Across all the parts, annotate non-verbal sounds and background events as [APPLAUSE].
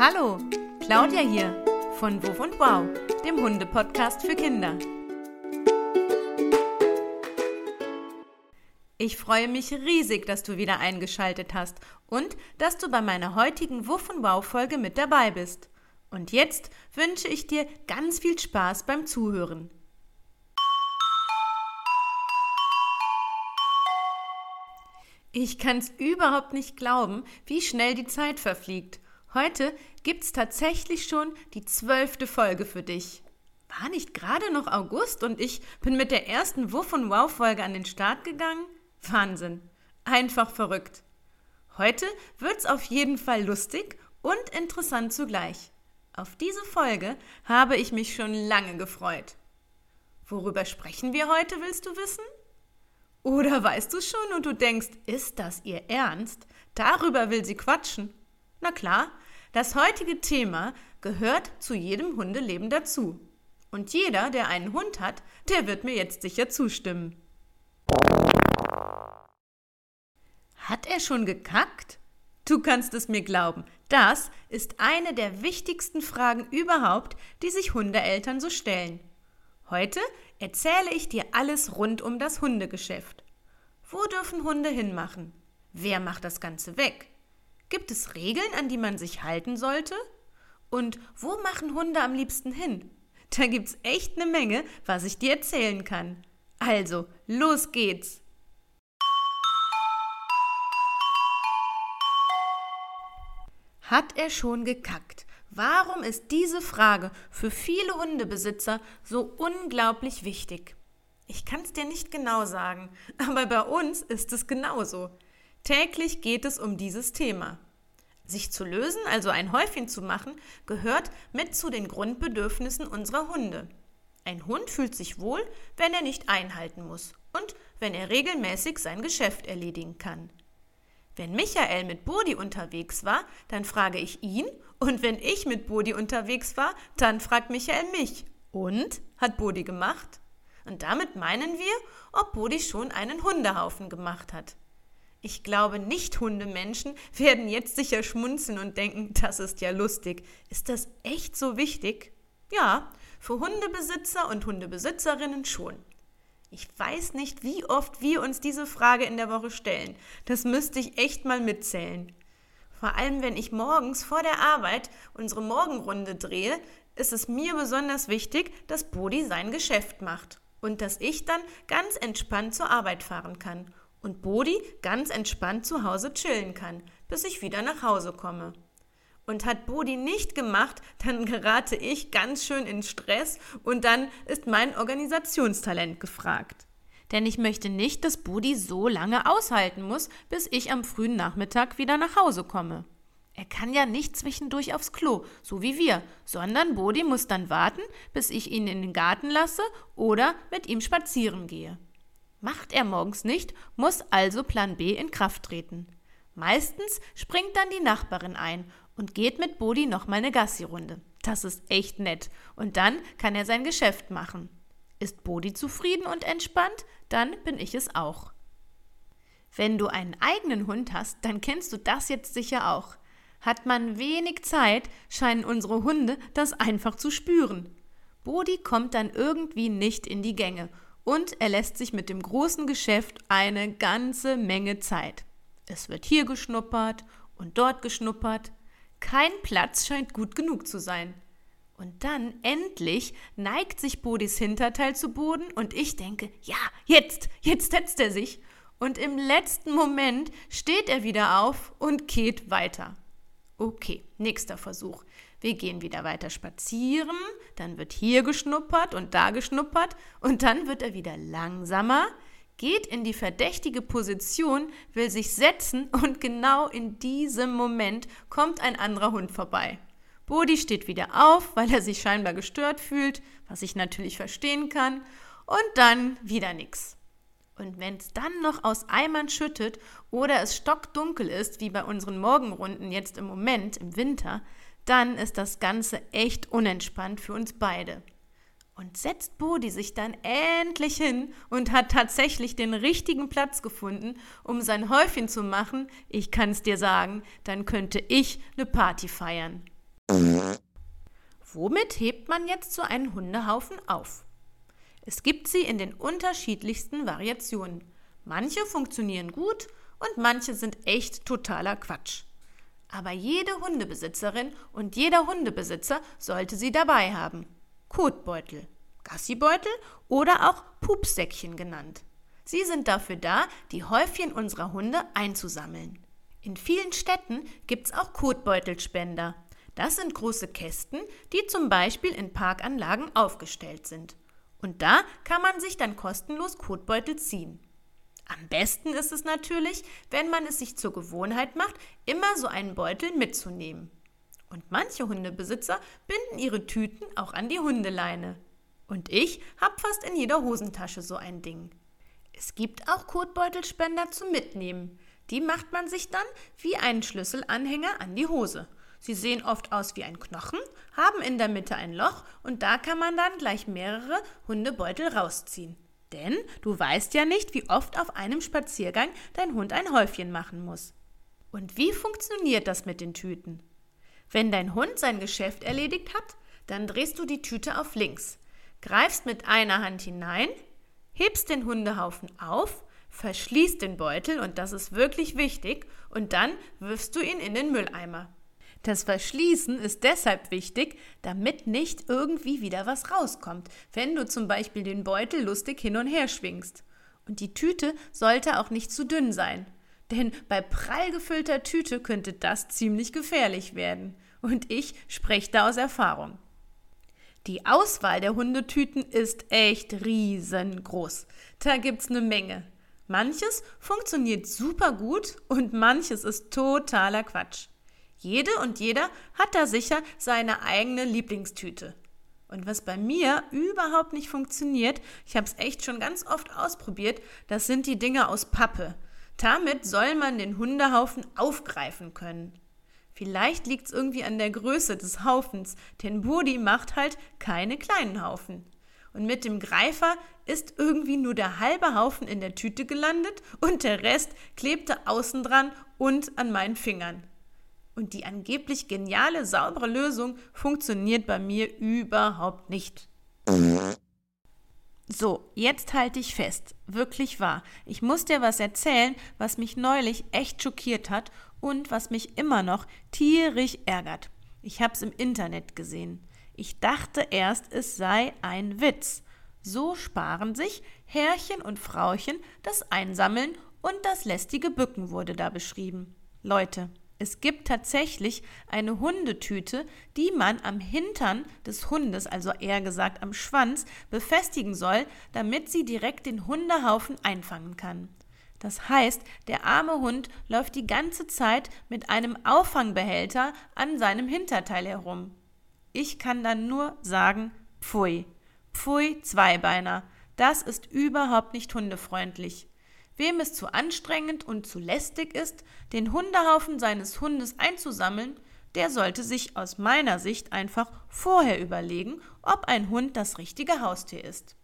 Hallo, Claudia hier von Wuff und Wow, dem Hunde-Podcast für Kinder. Ich freue mich riesig, dass du wieder eingeschaltet hast und dass du bei meiner heutigen Wuff und Wow Folge mit dabei bist. Und jetzt wünsche ich dir ganz viel Spaß beim Zuhören. Ich kann's überhaupt nicht glauben, wie schnell die Zeit verfliegt. Heute gibt's tatsächlich schon die zwölfte Folge für dich. War nicht gerade noch August und ich bin mit der ersten Wuff und Wow Folge an den Start gegangen? Wahnsinn. Einfach verrückt. Heute wird's auf jeden Fall lustig und interessant zugleich. Auf diese Folge habe ich mich schon lange gefreut. Worüber sprechen wir heute, willst du wissen? Oder weißt du schon und du denkst, ist das ihr Ernst? Darüber will sie quatschen. Na klar, das heutige Thema gehört zu jedem Hundeleben dazu. Und jeder, der einen Hund hat, der wird mir jetzt sicher zustimmen. Hat er schon gekackt? Du kannst es mir glauben, das ist eine der wichtigsten Fragen überhaupt, die sich Hundeeltern so stellen. Heute erzähle ich dir alles rund um das Hundegeschäft. Wo dürfen Hunde hinmachen? Wer macht das Ganze weg? Gibt es Regeln, an die man sich halten sollte? Und wo machen Hunde am liebsten hin? Da gibt's echt eine Menge, was ich dir erzählen kann. Also, los geht's! Hat er schon gekackt? Warum ist diese Frage für viele Hundebesitzer so unglaublich wichtig? Ich kann es dir nicht genau sagen, aber bei uns ist es genauso. Täglich geht es um dieses Thema. Sich zu lösen, also ein Häufchen zu machen, gehört mit zu den Grundbedürfnissen unserer Hunde. Ein Hund fühlt sich wohl, wenn er nicht einhalten muss und wenn er regelmäßig sein Geschäft erledigen kann. Wenn Michael mit Bodi unterwegs war, dann frage ich ihn und wenn ich mit Bodi unterwegs war, dann fragt Michael mich. Und? Hat Bodi gemacht? Und damit meinen wir, ob Bodi schon einen Hundehaufen gemacht hat. Ich glaube, Nicht-Hundemenschen [LAUGHS] werden jetzt sicher schmunzeln und denken, das ist ja lustig. Ist das echt so wichtig? Ja, für Hundebesitzer und Hundebesitzerinnen schon. Ich weiß nicht, wie oft wir uns diese Frage in der Woche stellen. Das müsste ich echt mal mitzählen. Vor allem, wenn ich morgens vor der Arbeit unsere Morgenrunde drehe, ist es mir besonders wichtig, dass Bodi sein Geschäft macht und dass ich dann ganz entspannt zur Arbeit fahren kann und Bodi ganz entspannt zu Hause chillen kann, bis ich wieder nach Hause komme. Und hat Bodi nicht gemacht, [LAUGHS] dann gerate ich ganz schön in Stress und dann ist mein Organisationstalent gefragt. Denn ich möchte nicht, dass Bodi so lange aushalten muss, bis ich am frühen Nachmittag wieder nach Hause komme. Er kann ja nicht zwischendurch aufs Klo, so wie wir, sondern Bodi muss dann warten, bis ich ihn in den Garten lasse oder mit ihm spazieren gehe. Macht er morgens nicht, muss also Plan B in Kraft treten. Meistens springt dann die Nachbarin ein und geht mit Bodi nochmal eine Gassi-Runde. Das ist echt nett. Und dann kann er sein Geschäft machen. Ist Bodi zufrieden und entspannt, dann bin ich es auch. Wenn du einen eigenen Hund hast, dann kennst du das jetzt sicher auch. Hat man wenig Zeit, scheinen unsere Hunde das einfach zu spüren. Bodi kommt dann irgendwie nicht in die Gänge und er lässt sich mit dem großen Geschäft eine ganze Menge Zeit. Es wird hier geschnuppert und dort geschnuppert. Kein Platz scheint gut genug zu sein. Und dann endlich neigt sich Bodis Hinterteil zu Boden und ich denke, ja, jetzt, jetzt setzt er sich. Und im letzten Moment steht er wieder auf und geht weiter. Okay, nächster Versuch. Wir gehen wieder weiter spazieren, dann wird hier geschnuppert und da geschnuppert und dann wird er wieder langsamer, geht in die verdächtige Position, will sich setzen und genau in diesem Moment kommt ein anderer Hund vorbei. Bodi steht wieder auf, weil er sich scheinbar gestört fühlt, was ich natürlich verstehen kann, und dann wieder nix. Und wenn es dann noch aus Eimern schüttet oder es stockdunkel ist, wie bei unseren Morgenrunden jetzt im Moment im Winter, dann ist das Ganze echt unentspannt für uns beide. Und setzt Bodi sich dann endlich hin und hat tatsächlich den richtigen Platz gefunden, um sein Häufchen zu machen, ich kann es dir sagen, dann könnte ich eine Party feiern. Womit hebt man jetzt so einen Hundehaufen auf? Es gibt sie in den unterschiedlichsten Variationen. Manche funktionieren gut und manche sind echt totaler Quatsch. Aber jede Hundebesitzerin und jeder Hundebesitzer sollte sie dabei haben. Kotbeutel, Gassibeutel oder auch Pupsäckchen genannt. Sie sind dafür da, die Häufchen unserer Hunde einzusammeln. In vielen Städten gibt's auch Kotbeutelspender. Das sind große Kästen, die zum Beispiel in Parkanlagen aufgestellt sind. Und da kann man sich dann kostenlos Kotbeutel ziehen. Am besten ist es natürlich, wenn man es sich zur Gewohnheit macht, immer so einen Beutel mitzunehmen. Und manche Hundebesitzer binden ihre Tüten auch an die Hundeleine. Und ich habe fast in jeder Hosentasche so ein Ding. Es gibt auch Kotbeutelspender zum Mitnehmen. Die macht man sich dann wie einen Schlüsselanhänger an die Hose. Sie sehen oft aus wie ein Knochen, haben in der Mitte ein Loch und da kann man dann gleich mehrere Hundebeutel rausziehen. Denn du weißt ja nicht, wie oft auf einem Spaziergang dein Hund ein Häufchen machen muss. Und wie funktioniert das mit den Tüten? Wenn dein Hund sein Geschäft erledigt hat, dann drehst du die Tüte auf links, greifst mit einer Hand hinein, hebst den Hundehaufen auf, verschließt den Beutel, und das ist wirklich wichtig, und dann wirfst du ihn in den Mülleimer. Das Verschließen ist deshalb wichtig, damit nicht irgendwie wieder was rauskommt, wenn du zum Beispiel den Beutel lustig hin und her schwingst. Und die Tüte sollte auch nicht zu dünn sein, denn bei prall gefüllter Tüte könnte das ziemlich gefährlich werden. Und ich spreche da aus Erfahrung. Die Auswahl der Hundetüten ist echt riesengroß. Da gibt's eine Menge. Manches funktioniert super gut und manches ist totaler Quatsch. Jede und jeder hat da sicher seine eigene Lieblingstüte. Und was bei mir überhaupt nicht funktioniert, ich habe es echt schon ganz oft ausprobiert, das sind die Dinge aus Pappe. Damit soll man den Hundehaufen aufgreifen können. Vielleicht liegt es irgendwie an der Größe des Haufens, denn Bodi macht halt keine kleinen Haufen. Und mit dem Greifer ist irgendwie nur der halbe Haufen in der Tüte gelandet und der Rest klebte außen dran und an meinen Fingern. Und die angeblich geniale, saubere Lösung funktioniert bei mir überhaupt nicht. So, jetzt halte ich fest. Wirklich wahr. Ich muss dir was erzählen, was mich neulich echt schockiert hat und was mich immer noch tierisch ärgert. Ich habe es im Internet gesehen. Ich dachte erst, es sei ein Witz. So sparen sich Herrchen und Frauchen das Einsammeln und das lästige Bücken wurde da beschrieben. Leute, es gibt tatsächlich eine Hundetüte, die man am Hintern des Hundes, also eher gesagt am Schwanz, befestigen soll, damit sie direkt den Hundehaufen einfangen kann. Das heißt, der arme Hund läuft die ganze Zeit mit einem Auffangbehälter an seinem Hinterteil herum. Ich kann dann nur sagen, pfui. Pfui, Zweibeiner. Das ist überhaupt nicht hundefreundlich. Wem es zu anstrengend und zu lästig ist, den Hundehaufen seines Hundes einzusammeln, der sollte sich aus meiner Sicht einfach vorher überlegen, ob ein Hund das richtige Haustier ist.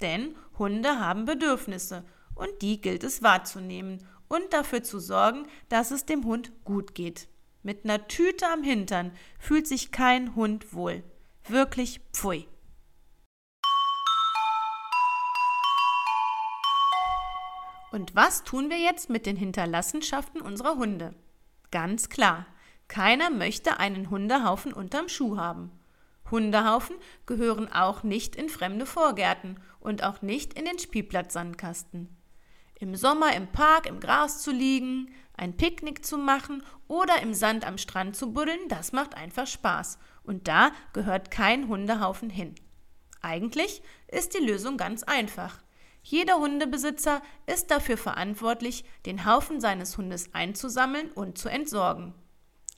Denn Hunde haben Bedürfnisse und die gilt es wahrzunehmen und dafür zu sorgen, dass es dem Hund gut geht. Mit einer Tüte am Hintern fühlt sich kein Hund wohl. Wirklich pfui. Und was tun wir jetzt mit den Hinterlassenschaften unserer Hunde? Ganz klar, keiner möchte einen Hundehaufen unterm Schuh haben. Hundehaufen gehören auch nicht in fremde Vorgärten und auch nicht in den Spielplatzsandkasten. Im Sommer im Park im Gras zu liegen, ein Picknick zu machen oder im Sand am Strand zu buddeln, das macht einfach Spaß. Und da gehört kein Hundehaufen hin. Eigentlich ist die Lösung ganz einfach. Jeder Hundebesitzer ist dafür verantwortlich, den Haufen seines Hundes einzusammeln und zu entsorgen.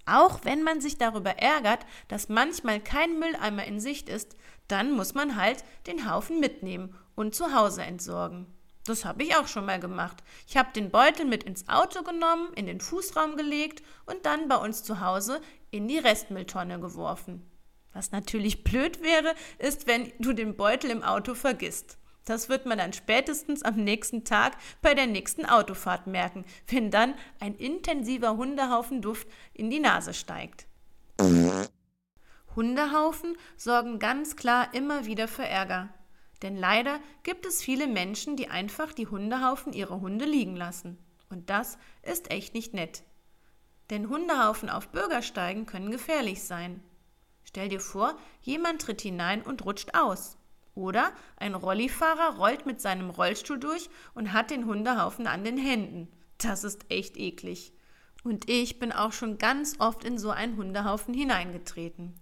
Auch wenn man sich darüber ärgert, dass manchmal kein Mülleimer in Sicht ist, dann muss man halt den Haufen mitnehmen und zu Hause entsorgen. Das habe ich auch schon mal gemacht. Ich habe den Beutel mit ins Auto genommen, in den Fußraum gelegt und dann bei uns zu Hause in die Restmülltonne geworfen. Was natürlich blöd wäre, ist, wenn du den Beutel im Auto vergisst. Das wird man dann spätestens am nächsten Tag bei der nächsten Autofahrt merken, wenn dann ein intensiver Hundehaufen Duft in die Nase steigt. Hundehaufen sorgen ganz klar immer wieder für Ärger. Denn leider gibt es viele Menschen, die einfach die Hundehaufen ihrer Hunde liegen lassen. Und das ist echt nicht nett. Denn Hundehaufen auf Bürgersteigen können gefährlich sein. Stell dir vor, jemand tritt hinein und rutscht aus. Oder ein Rollifahrer rollt mit seinem Rollstuhl durch und hat den Hundehaufen an den Händen. Das ist echt eklig. Und ich bin auch schon ganz oft in so einen Hundehaufen hineingetreten.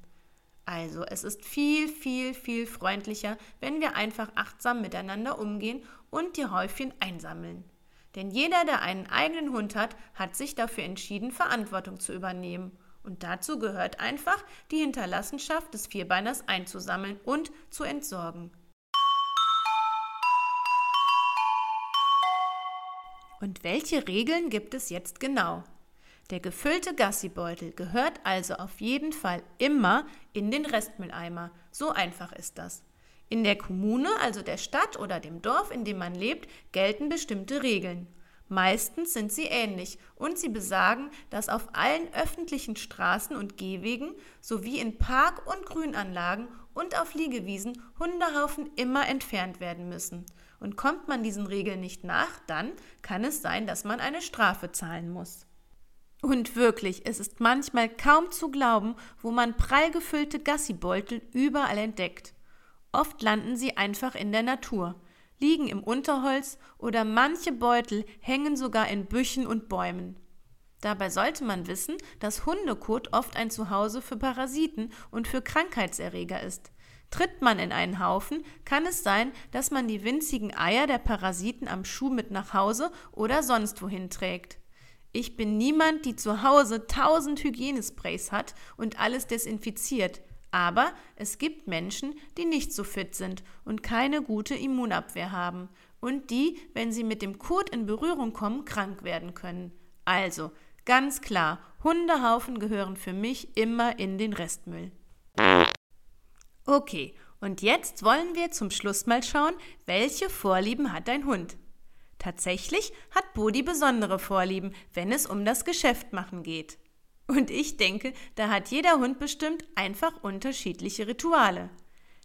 Also, es ist viel, viel, viel freundlicher, wenn wir einfach achtsam miteinander umgehen und die Häufchen einsammeln. Denn jeder, der einen eigenen Hund hat, hat sich dafür entschieden, Verantwortung zu übernehmen. Und dazu gehört einfach, die Hinterlassenschaft des Vierbeiners einzusammeln und zu entsorgen. Und welche Regeln gibt es jetzt genau? Der gefüllte Gassibeutel gehört also auf jeden Fall immer in den Restmülleimer. So einfach ist das. In der Kommune, also der Stadt oder dem Dorf, in dem man lebt, gelten bestimmte Regeln. Meistens sind sie ähnlich und sie besagen, dass auf allen öffentlichen Straßen und Gehwegen sowie in Park- und Grünanlagen und auf Liegewiesen Hundehaufen immer entfernt werden müssen. Und kommt man diesen Regeln nicht nach, dann kann es sein, dass man eine Strafe zahlen muss. Und wirklich, es ist manchmal kaum zu glauben, wo man prall gefüllte Gassibeutel überall entdeckt. Oft landen sie einfach in der Natur, liegen im Unterholz oder manche Beutel hängen sogar in Büchen und Bäumen. Dabei sollte man wissen, dass Hundekot oft ein Zuhause für Parasiten und für Krankheitserreger ist. Tritt man in einen Haufen, kann es sein, dass man die winzigen Eier der Parasiten am Schuh mit nach Hause oder sonst wohin trägt. Ich bin niemand, die zu Hause tausend Hygienesprays hat und alles desinfiziert. Aber es gibt Menschen, die nicht so fit sind und keine gute Immunabwehr haben und die, wenn sie mit dem Kot in Berührung kommen, krank werden können. Also, ganz klar, Hundehaufen gehören für mich immer in den Restmüll. Okay, und jetzt wollen wir zum Schluss mal schauen, welche Vorlieben hat dein Hund. Tatsächlich hat Bodi besondere Vorlieben, wenn es um das Geschäftmachen geht. Und ich denke, da hat jeder Hund bestimmt einfach unterschiedliche Rituale.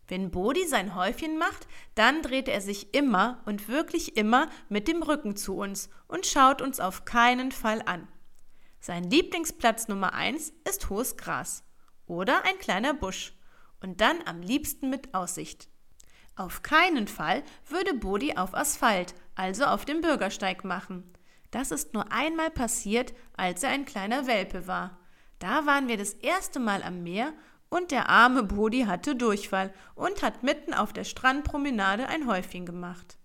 Wenn Bodi sein Häufchen macht, dann dreht er sich immer und wirklich immer mit dem Rücken zu uns und schaut uns auf keinen Fall an. Sein Lieblingsplatz Nummer eins ist hohes Gras oder ein kleiner Busch und dann am liebsten mit Aussicht. Auf keinen Fall würde Bodi auf Asphalt, also auf dem Bürgersteig machen. Das ist nur einmal passiert, als er ein kleiner Welpe war. Da waren wir das erste Mal am Meer und der arme Bodi hatte Durchfall und hat mitten auf der Strandpromenade ein Häufchen gemacht.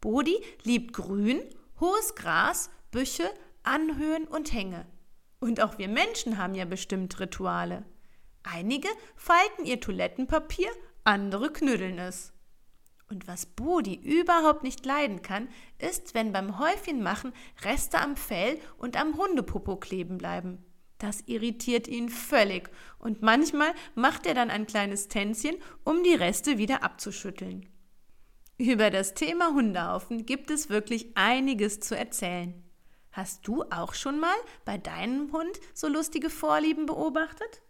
Bodi liebt Grün, hohes Gras, Büsche, Anhöhen und Hänge. Und auch wir Menschen haben ja bestimmt Rituale. Einige falten ihr Toilettenpapier, andere knüddeln es. Und was Bodi überhaupt nicht leiden kann, ist, wenn beim Häufchenmachen Reste am Fell und am Hundepopo kleben bleiben. Das irritiert ihn völlig und manchmal macht er dann ein kleines Tänzchen, um die Reste wieder abzuschütteln. Über das Thema Hundehaufen gibt es wirklich einiges zu erzählen. Hast du auch schon mal bei deinem Hund so lustige Vorlieben beobachtet?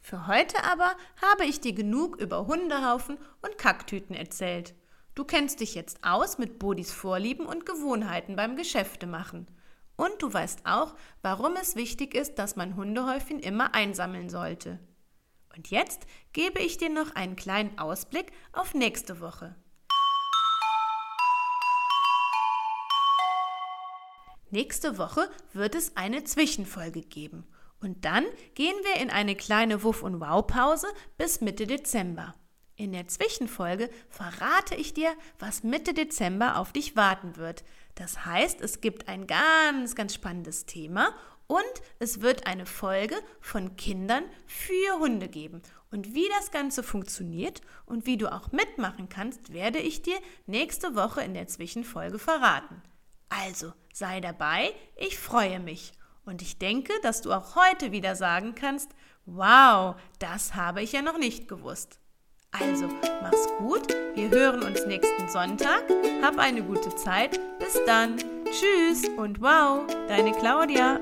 Für heute aber habe ich dir genug über Hundehaufen und Kacktüten erzählt. Du kennst dich jetzt aus mit Bodis Vorlieben und Gewohnheiten beim Geschäftemachen. Und du weißt auch, warum es wichtig ist, dass man Hundehäufchen immer einsammeln sollte. Und jetzt gebe ich dir noch einen kleinen Ausblick auf nächste Woche. Nächste Woche wird es eine Zwischenfolge geben. Und dann gehen wir in eine kleine Wuff- und Wow-Pause bis Mitte Dezember. In der Zwischenfolge verrate ich dir, was Mitte Dezember auf dich warten wird. Das heißt, es gibt ein ganz, ganz spannendes Thema und es wird eine Folge von Kindern für Hunde geben. Und wie das Ganze funktioniert und wie du auch mitmachen kannst, werde ich dir nächste Woche in der Zwischenfolge verraten. Also sei dabei, ich freue mich. Und ich denke, dass du auch heute wieder sagen kannst, wow, das habe ich ja noch nicht gewusst. Also, mach's gut. Wir hören uns nächsten Sonntag. Hab eine gute Zeit. Bis dann. Tschüss und wow, deine Claudia.